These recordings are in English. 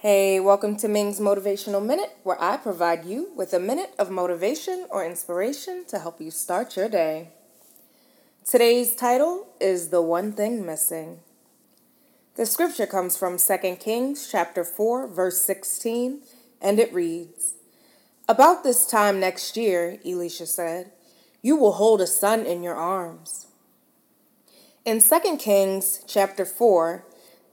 Hey, welcome to Ming's Motivational Minute, where I provide you with a minute of motivation or inspiration to help you start your day. Today's title is The One Thing Missing. The scripture comes from 2 Kings chapter 4, verse 16, and it reads, About this time next year, Elisha said, you will hold a son in your arms. In 2 Kings chapter 4,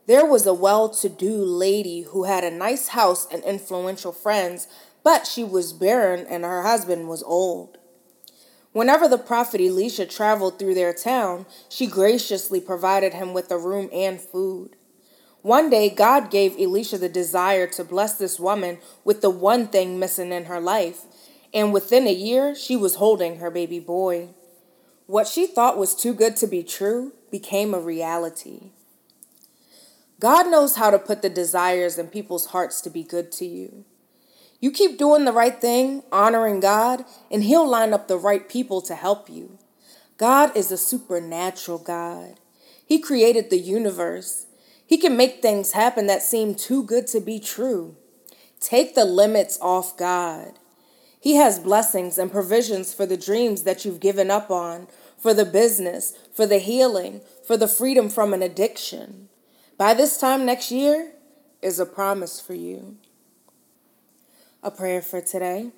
there was a well to do lady who had a nice house and influential friends, but she was barren and her husband was old. Whenever the prophet Elisha traveled through their town, she graciously provided him with a room and food. One day, God gave Elisha the desire to bless this woman with the one thing missing in her life, and within a year, she was holding her baby boy. What she thought was too good to be true became a reality. God knows how to put the desires in people's hearts to be good to you. You keep doing the right thing, honoring God, and He'll line up the right people to help you. God is a supernatural God. He created the universe. He can make things happen that seem too good to be true. Take the limits off God. He has blessings and provisions for the dreams that you've given up on, for the business, for the healing, for the freedom from an addiction by this time next year is a promise for you. A prayer for today.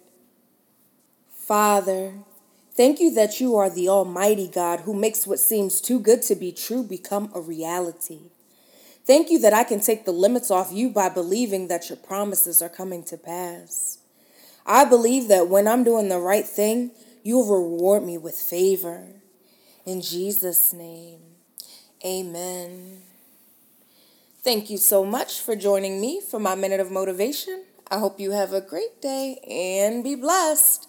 Father, thank you that you are the Almighty God who makes what seems too good to be true become a reality. Thank you that I can take the limits off you by believing that your promises are coming to pass. I believe that when I'm doing the right thing, you'll reward me with favor. In Jesus' name, amen. Thank you so much for joining me for my minute of motivation. I hope you have a great day and be blessed.